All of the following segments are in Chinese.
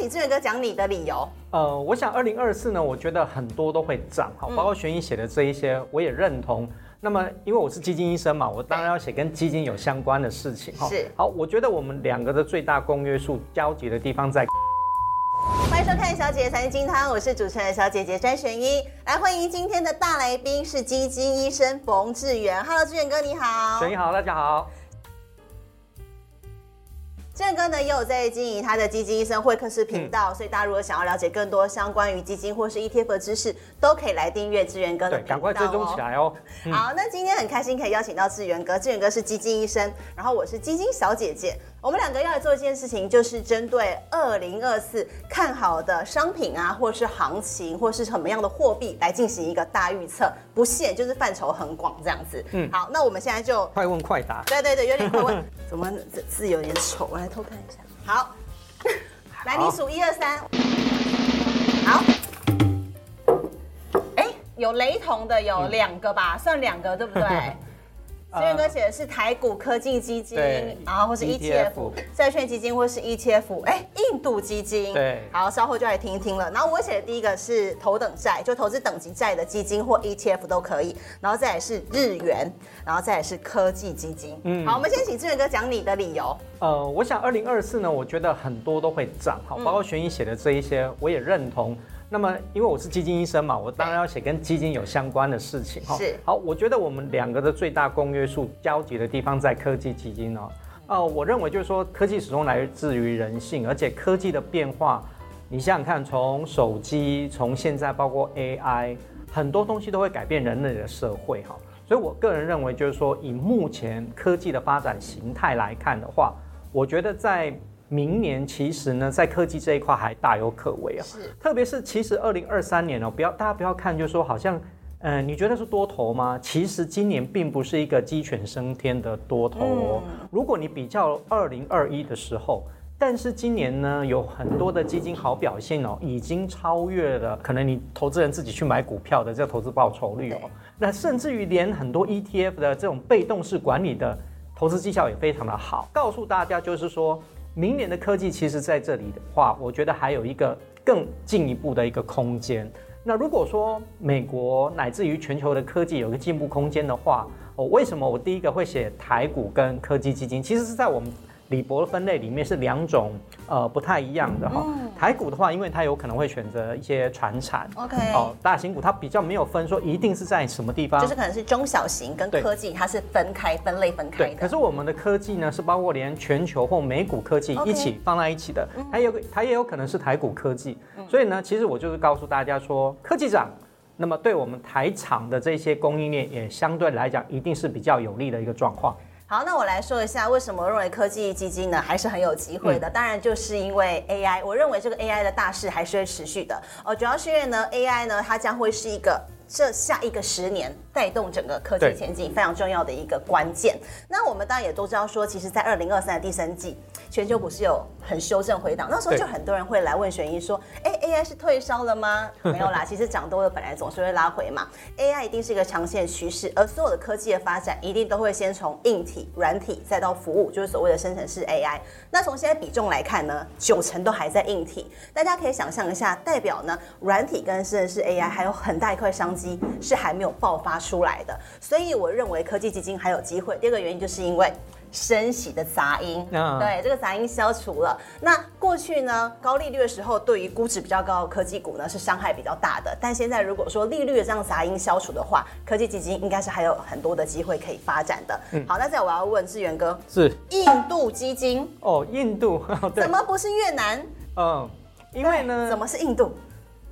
请志远哥讲你的理由。呃，我想二零二四呢，我觉得很多都会涨，好，包括玄一写的这一些，我也认同。嗯、那么因为我是基金医生嘛，我当然要写跟基金有相关的事情哈。是。好，我觉得我们两个的最大公约数交集的地方在。欢迎收看《小姐姐财经基汤》，我是主持人小姐姐詹玄一。来欢迎今天的大来宾是基金医生冯志远。Hello，志远哥你好。玄一好，大家好。志远哥呢也有在经营他的基金医生会客室频道，嗯、所以大家如果想要了解更多相关于基金或是 ETF 的知识，都可以来订阅志源哥的频道。赶快追踪起来哦。嗯、好，那今天很开心可以邀请到志源哥，志源哥是基金医生，然后我是基金小姐姐。我们两个要来做一件事情，就是针对二零二四看好的商品啊，或是行情，或是什么样的货币来进行一个大预测，不限，就是范畴很广这样子。嗯，好，那我们现在就快问快答。对对对，有点快问，怎么这字有点丑？我来偷看一下。好，好 来你数一二三。好。哎，有雷同的有两个吧，嗯、算两个对不对？志远哥写的是台股科技基金，然后或是 ETF 债券基金，或是 ETF，哎，印度基金，对，好，稍后就来听一听了。然后我写的第一个是头等债，就投资等级债的基金或 ETF 都可以。然后再来是日元，然后再来是科技基金。嗯，好，我们先请志远哥讲你的理由。呃，我想二零二四呢，我觉得很多都会涨，好，包括玄一写的这一些，我也认同。那么，因为我是基金医生嘛，我当然要写跟基金有相关的事情哈。是。好，我觉得我们两个的最大公约数交集的地方在科技基金哦。哦，我认为就是说，科技始终来自于人性，而且科技的变化，你想想看，从手机，从现在包括 AI，很多东西都会改变人类的社会哈。所以我个人认为，就是说，以目前科技的发展形态来看的话，我觉得在。明年其实呢，在科技这一块还大有可为啊。是，特别是其实二零二三年哦，不要大家不要看，就是说好像，嗯、呃，你觉得是多头吗？其实今年并不是一个鸡犬升天的多头哦。嗯、如果你比较二零二一的时候，但是今年呢，有很多的基金好表现哦，已经超越了可能你投资人自己去买股票的这个投资报酬率哦。那甚至于连很多 ETF 的这种被动式管理的投资绩效也非常的好。告诉大家就是说。明年的科技其实在这里的话，我觉得还有一个更进一步的一个空间。那如果说美国乃至于全球的科技有一个进步空间的话，我，为什么我第一个会写台股跟科技基金？其实是在我们。李博的分类里面是两种，呃，不太一样的哈。嗯、台股的话，因为它有可能会选择一些传产，OK，哦，大型股它比较没有分说一定是在什么地方，就是可能是中小型跟科技它是分开分类分开的。可是我们的科技呢，是包括连全球或美股科技一起放在一起的，它有它也有可能是台股科技。嗯、所以呢，其实我就是告诉大家说，科技涨，那么对我们台厂的这些供应链也相对来讲一定是比较有利的一个状况。好，那我来说一下为什么我认为科技基金呢还是很有机会的。嗯、当然，就是因为 AI，我认为这个 AI 的大势还是会持续的。呃，主要是因为呢，AI 呢它将会是一个。这下一个十年带动整个科技前进非常重要的一个关键。那我们当然也都知道说，其实，在二零二三的第三季，全球股市有很修正回档，那时候就很多人会来问玄一说：“哎，AI 是退烧了吗？” 没有啦，其实涨多了本来总是会拉回嘛。AI 一定是一个长线趋势，而所有的科技的发展一定都会先从硬体、软体再到服务，就是所谓的生成式 AI。那从现在比重来看呢，九成都还在硬体。大家可以想象一下，代表呢，软体跟生成式 AI 还有很大一块商机。是还没有爆发出来的，所以我认为科技基金还有机会。第二个原因就是因为升息的杂音，嗯、对这个杂音消除了。那过去呢，高利率的时候，对于估值比较高的科技股呢是伤害比较大的。但现在如果说利率的这样杂音消除的话，科技基金应该是还有很多的机会可以发展的。嗯、好，那再我要问志源哥，是印度基金哦，印度 怎么不是越南？嗯，因为呢，怎么是印度？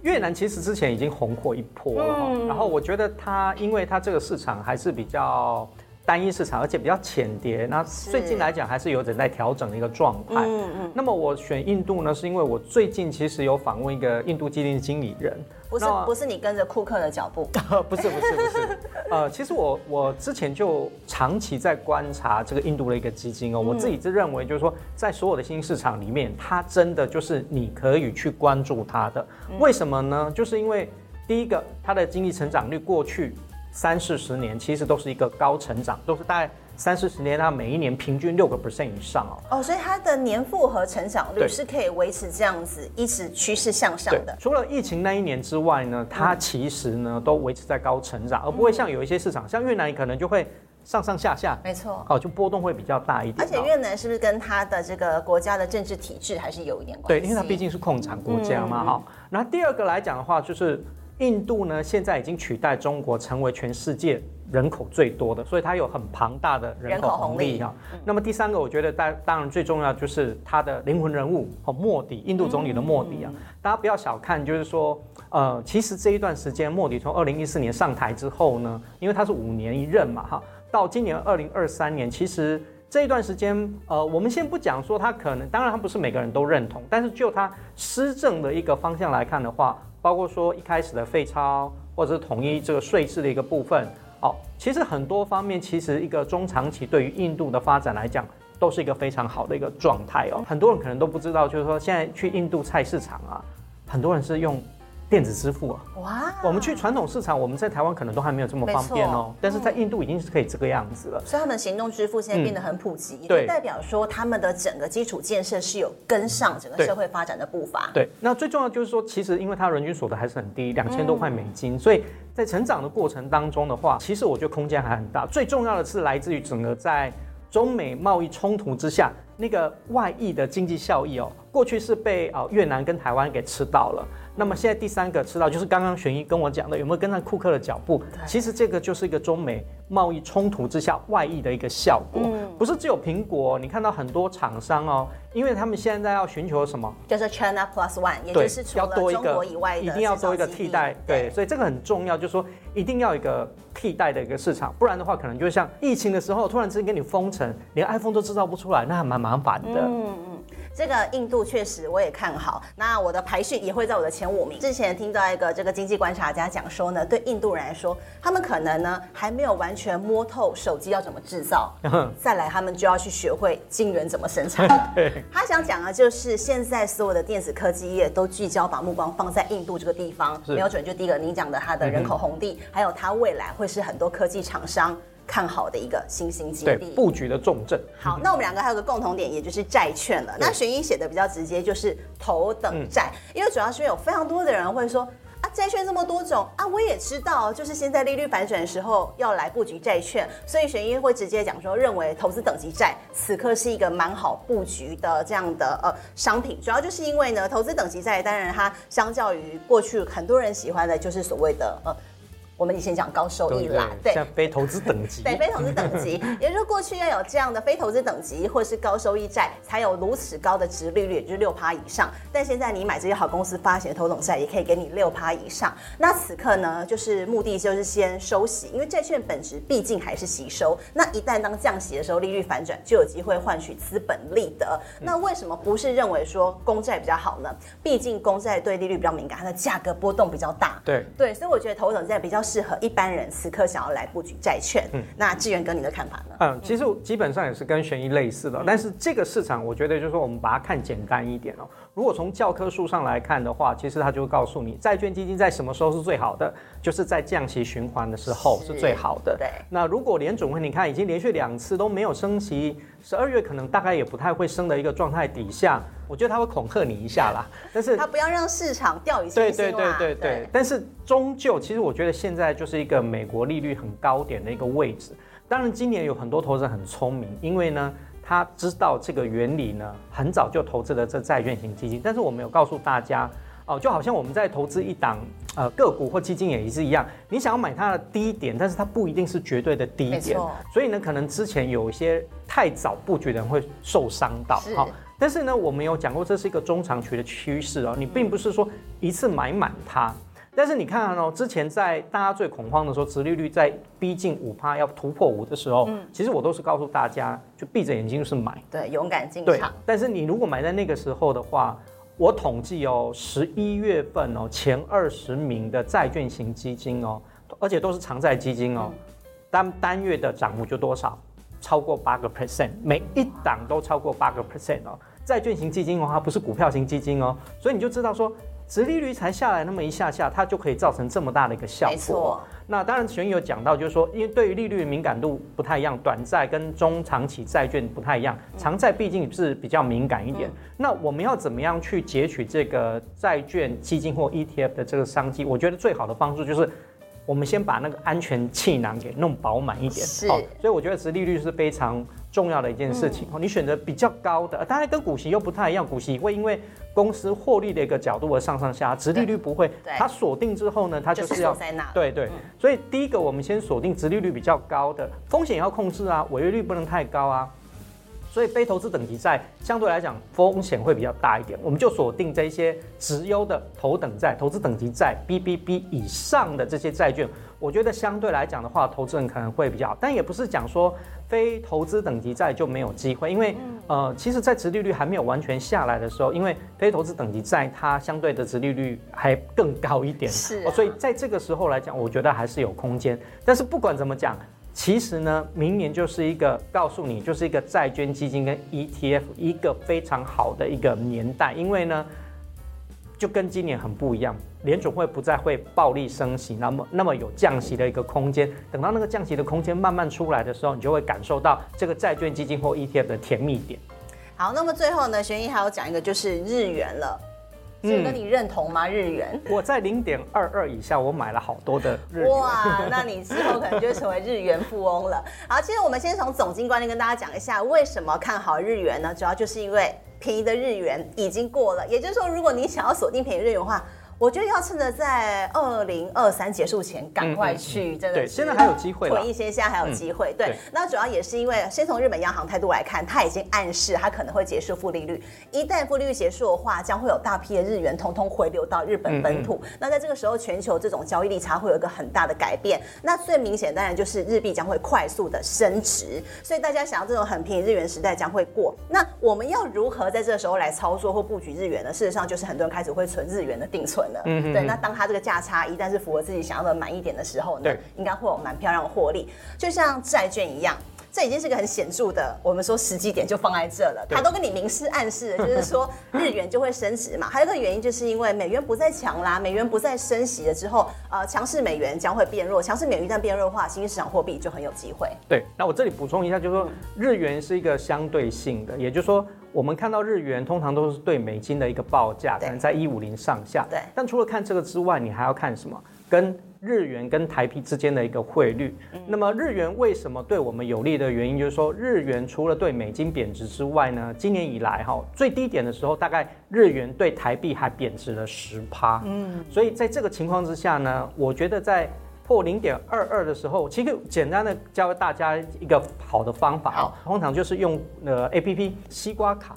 越南其实之前已经红过一波了，嗯、然后我觉得它，因为它这个市场还是比较单一市场，而且比较浅碟，那最近来讲还是有点在调整的一个状态。嗯嗯。那么我选印度呢，是因为我最近其实有访问一个印度基金经理人。不是不是你跟着库克的脚步，不是不是不是，呃，其实我我之前就长期在观察这个印度的一个基金哦，我自己是认为就是说，在所有的新兴市场里面，它真的就是你可以去关注它的，为什么呢？就是因为第一个，它的经济成长率过去三四十年其实都是一个高成长，都是大概三四十年，它每一年平均六个 percent 以上哦。哦，所以它的年复合成长率是可以维持这样子，一直趋势向上的。除了疫情那一年之外呢，它其实呢都维持在高成长，而不会像有一些市场，像越南可能就会。上上下下，没错，哦，就波动会比较大一点。而且越南是不是跟它的这个国家的政治体制还是有一点关系？对，因为它毕竟是共产国家嘛，哈、嗯。那第二个来讲的话，就是印度呢，现在已经取代中国成为全世界人口最多的，所以它有很庞大的人口红利哈。那么第三个，我觉得当当然最重要就是它的灵魂人物哦，莫迪，印度总理的莫迪啊，大家不要小看，就是说，呃，其实这一段时间，莫迪从二零一四年上台之后呢，因为他是五年一任嘛，哈。到今年二零二三年，其实这一段时间，呃，我们先不讲说他可能，当然他不是每个人都认同，但是就他施政的一个方向来看的话，包括说一开始的废钞或者是统一这个税制的一个部分，哦，其实很多方面，其实一个中长期对于印度的发展来讲，都是一个非常好的一个状态哦。很多人可能都不知道，就是说现在去印度菜市场啊，很多人是用。电子支付啊，哇！我们去传统市场，我们在台湾可能都还没有这么方便哦，但是在印度已经是可以这个样子了。所以他们行动支付现在变得很普及，也代表说他们的整个基础建设是有跟上整个社会发展的步伐。对，那最重要就是说，其实因为它人均所得还是很低，两千多块美金，所以在成长的过程当中的话，其实我觉得空间还很大。最重要的是来自于整个在中美贸易冲突之下，那个外溢的经济效益哦，过去是被啊越南跟台湾给吃到了。那么现在第三个吃到就是刚刚玄一跟我讲的，有没有跟上库克的脚步？其实这个就是一个中美贸易冲突之下外溢的一个效果，不是只有苹果，你看到很多厂商哦，因为他们现在要寻求什么？就是 China Plus One，也就是除了中国以外的一定要多一个替代，对，所以这个很重要，就是说一定要一个替代的一个市场，不然的话可能就像疫情的时候突然之间给你封城，连 iPhone 都制造不出来，那还蛮麻烦的。嗯嗯。这个印度确实我也看好，那我的排序也会在我的前五名。之前听到一个这个经济观察家讲说呢，对印度人来说，他们可能呢还没有完全摸透手机要怎么制造，再来他们就要去学会晶圆怎么生产。他想讲的就是现在所有的电子科技业都聚焦把目光放在印度这个地方，没有准。就第一个你讲的它的人口红利，还有它未来会是很多科技厂商。看好的一个新兴基地，布局的重镇。好，那我们两个还有个共同点，也就是债券了。那璇依写的比较直接，就是头等债，嗯、因为主要是有非常多的人会说啊，债券这么多种啊，我也知道，就是现在利率反转的时候要来布局债券，所以璇依会直接讲说，认为投资等级债此刻是一个蛮好布局的这样的呃商品，主要就是因为呢，投资等级债当然它相较于过去很多人喜欢的就是所谓的呃。我们以前讲高收益啦，对，像非投资等级，对，非投资等级，也就是说过去要有这样的非投资等级或是高收益债，才有如此高的值利率，也就是六趴以上。但现在你买这些好公司发行的头等债，也可以给你六趴以上。那此刻呢，就是目的就是先收息，因为债券本质毕竟还是吸收。那一旦当降息的时候，利率反转，就有机会换取资本利得。那为什么不是认为说公债比较好呢？毕竟公债对利率比较敏感，它的价格波动比较大。对对，所以我觉得头等债比较。适合一般人此刻想要来布局债券，嗯，那志远哥你的看法呢？嗯，其实基本上也是跟悬疑类似的，嗯、但是这个市场我觉得就是说我们把它看简单一点哦。如果从教科书上来看的话，其实它就会告诉你，债券基金在什么时候是最好的，就是在降息循环的时候是最好的。对。那如果联总会你看已经连续两次都没有升息，十二月可能大概也不太会升的一个状态底下。我觉得他会恐吓你一下啦，但是他不要让市场掉以轻心。对对对对对。但是终究，其实我觉得现在就是一个美国利率很高点的一个位置。当然，今年有很多投资人很聪明，因为呢，他知道这个原理呢，很早就投资了这债券型基金。但是我没有告诉大家哦，就好像我们在投资一档呃个股或基金也是一样，你想要买它的低点，但是它不一定是绝对的低点。所以呢，可能之前有一些太早布局的人会受伤到。好。但是呢，我们有讲过，这是一个中长期的趋势哦。你并不是说一次买满它。但是你看哦，之前在大家最恐慌的时候，殖利率在逼近五趴，要突破五的时候，嗯，其实我都是告诉大家，就闭着眼睛就是买，对，勇敢进场。对。但是你如果买在那个时候的话，我统计哦，十一月份哦，前二十名的债券型基金哦，而且都是长债基金哦，单单月的涨幅就多少？超过八个 percent，每一档都超过八个 percent 哦。债券型基金哦，它不是股票型基金哦，所以你就知道说，殖利率才下来那么一下下，它就可以造成这么大的一个效果。那当然，璇依有讲到，就是说，因为对于利率的敏感度不太一样，短债跟中长期债券不太一样，长债毕竟是比较敏感一点。那我们要怎么样去截取这个债券基金或 ETF 的这个商机？我觉得最好的方式就是。我们先把那个安全气囊给弄饱满一点，是，所以我觉得殖利率是非常重要的一件事情。你选择比较高的，当然跟股息又不太一样，股息会因为公司获利的一个角度而上上下，值利率不会。它锁定之后呢，它就是要在那。对对，所以第一个我们先锁定值利率比较高的，风险要控制啊，违约率不能太高啊。所以非投资等级债相对来讲风险会比较大一点，我们就锁定这些直优的头等债、投资等级债 BBB 以上的这些债券，我觉得相对来讲的话，投资人可能会比较好。但也不是讲说非投资等级债就没有机会，因为呃，其实，在殖利率还没有完全下来的时候，因为非投资等级债它相对的殖利率还更高一点，是、啊，所以在这个时候来讲，我觉得还是有空间。但是不管怎么讲。其实呢，明年就是一个告诉你，就是一个债券基金跟 ETF 一个非常好的一个年代，因为呢，就跟今年很不一样，联总会不再会暴力升息，那么那么有降息的一个空间。等到那个降息的空间慢慢出来的时候，你就会感受到这个债券基金或 ETF 的甜蜜点。好，那么最后呢，璇依还要讲一个就是日元了。所以跟你认同吗？日元？我在零点二二以下，我买了好多的日元。哇，那你之后可能就成为日元富翁了。好，其实我们先从总经观念跟大家讲一下，为什么看好日元呢？主要就是因为便宜的日元已经过了，也就是说，如果你想要锁定便宜日元的话。我觉得要趁着在二零二三结束前赶快去，真的对，现在还有机会，囤一些，现在还有机会。对，那主要也是因为，先从日本央行态度来看，它已经暗示它可能会结束负利率。一旦负利率结束的话，将会有大批的日元通通回流到日本本土。那在这个时候，全球这种交易利差会有一个很大的改变。那最明显当然就是日币将会快速的升值。所以大家想要这种很便宜日元时代将会过。那我们要如何在这个时候来操作或布局日元呢？事实上，就是很多人开始会存日元的定存。嗯，对，那当它这个价差一旦是符合自己想要的满意点的时候呢，对，应该会有蛮漂亮的获利，就像债券一样，这已经是个很显著的，我们说时机点就放在这了，他都跟你明示暗示了，就是说日元就会升值嘛。还有一个原因就是因为美元不再强啦，美元不再升息了之后，呃，强势美元将会变弱，强势美元一旦变弱的话，新兴市场货币就很有机会。对，那我这里补充一下，就是说日元是一个相对性的，也就是说。我们看到日元通常都是对美金的一个报价，可能在一五零上下。对。但除了看这个之外，你还要看什么？跟日元跟台币之间的一个汇率。嗯。那么日元为什么对我们有利的原因，就是说日元除了对美金贬值之外呢，今年以来哈最低点的时候，大概日元对台币还贬值了十趴。嗯。所以在这个情况之下呢，我觉得在。破零点二二的时候，其实简单的教大家一个好的方法啊，通常就是用呃 A P P 西瓜卡、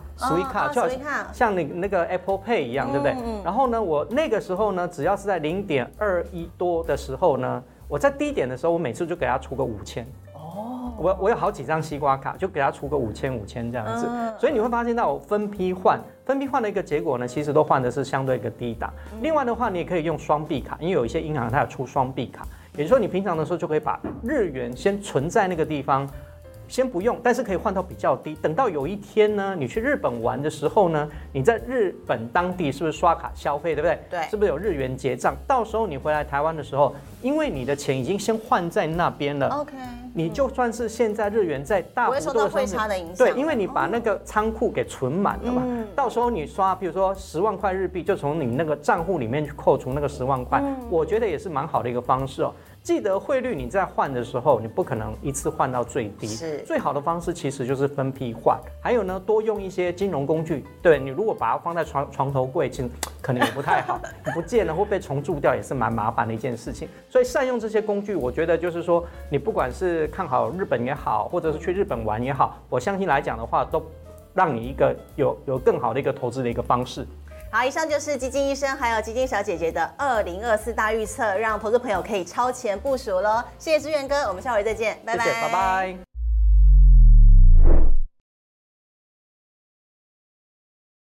就好像那那个 Apple Pay 一样，对不对？然后呢，我那个时候呢，只要是在零点二一多的时候呢，我在低点的时候，我每次就给他出个五千。哦，我我有好几张西瓜卡，就给他出个五千五千这样子。所以你会发现到我分批换，分批换的一个结果呢，其实都换的是相对一个低档。另外的话，你也可以用双币卡，因为有一些银行它有出双币卡。也就是说，你平常的时候就可以把日元先存在那个地方，先不用，但是可以换到比较低。等到有一天呢，你去日本玩的时候呢，你在日本当地是不是刷卡消费，对不对？对，是不是有日元结账？到时候你回来台湾的时候，因为你的钱已经先换在那边了。OK。你就算是现在日元在大幅度的汇差的影响，对，因为你把那个仓库给存满了嘛，嗯、到时候你刷，比如说十万块日币，就从你那个账户里面去扣除那个十万块，嗯、我觉得也是蛮好的一个方式哦。记得汇率你在换的时候，你不可能一次换到最低，是最好的方式其实就是分批换。还有呢，多用一些金融工具。对，你如果把它放在床床头柜，其实可能也不太好，你不见了会被虫蛀掉，也是蛮麻烦的一件事情。所以善用这些工具，我觉得就是说，你不管是看好日本也好，或者是去日本玩也好，我相信来讲的话，都让你一个有有更好的一个投资的一个方式。好，以上就是基金医生还有基金小姐姐的二零二四大预测，让投资朋友可以超前部署喽。谢谢志远哥，我们下回再见，拜拜，拜拜。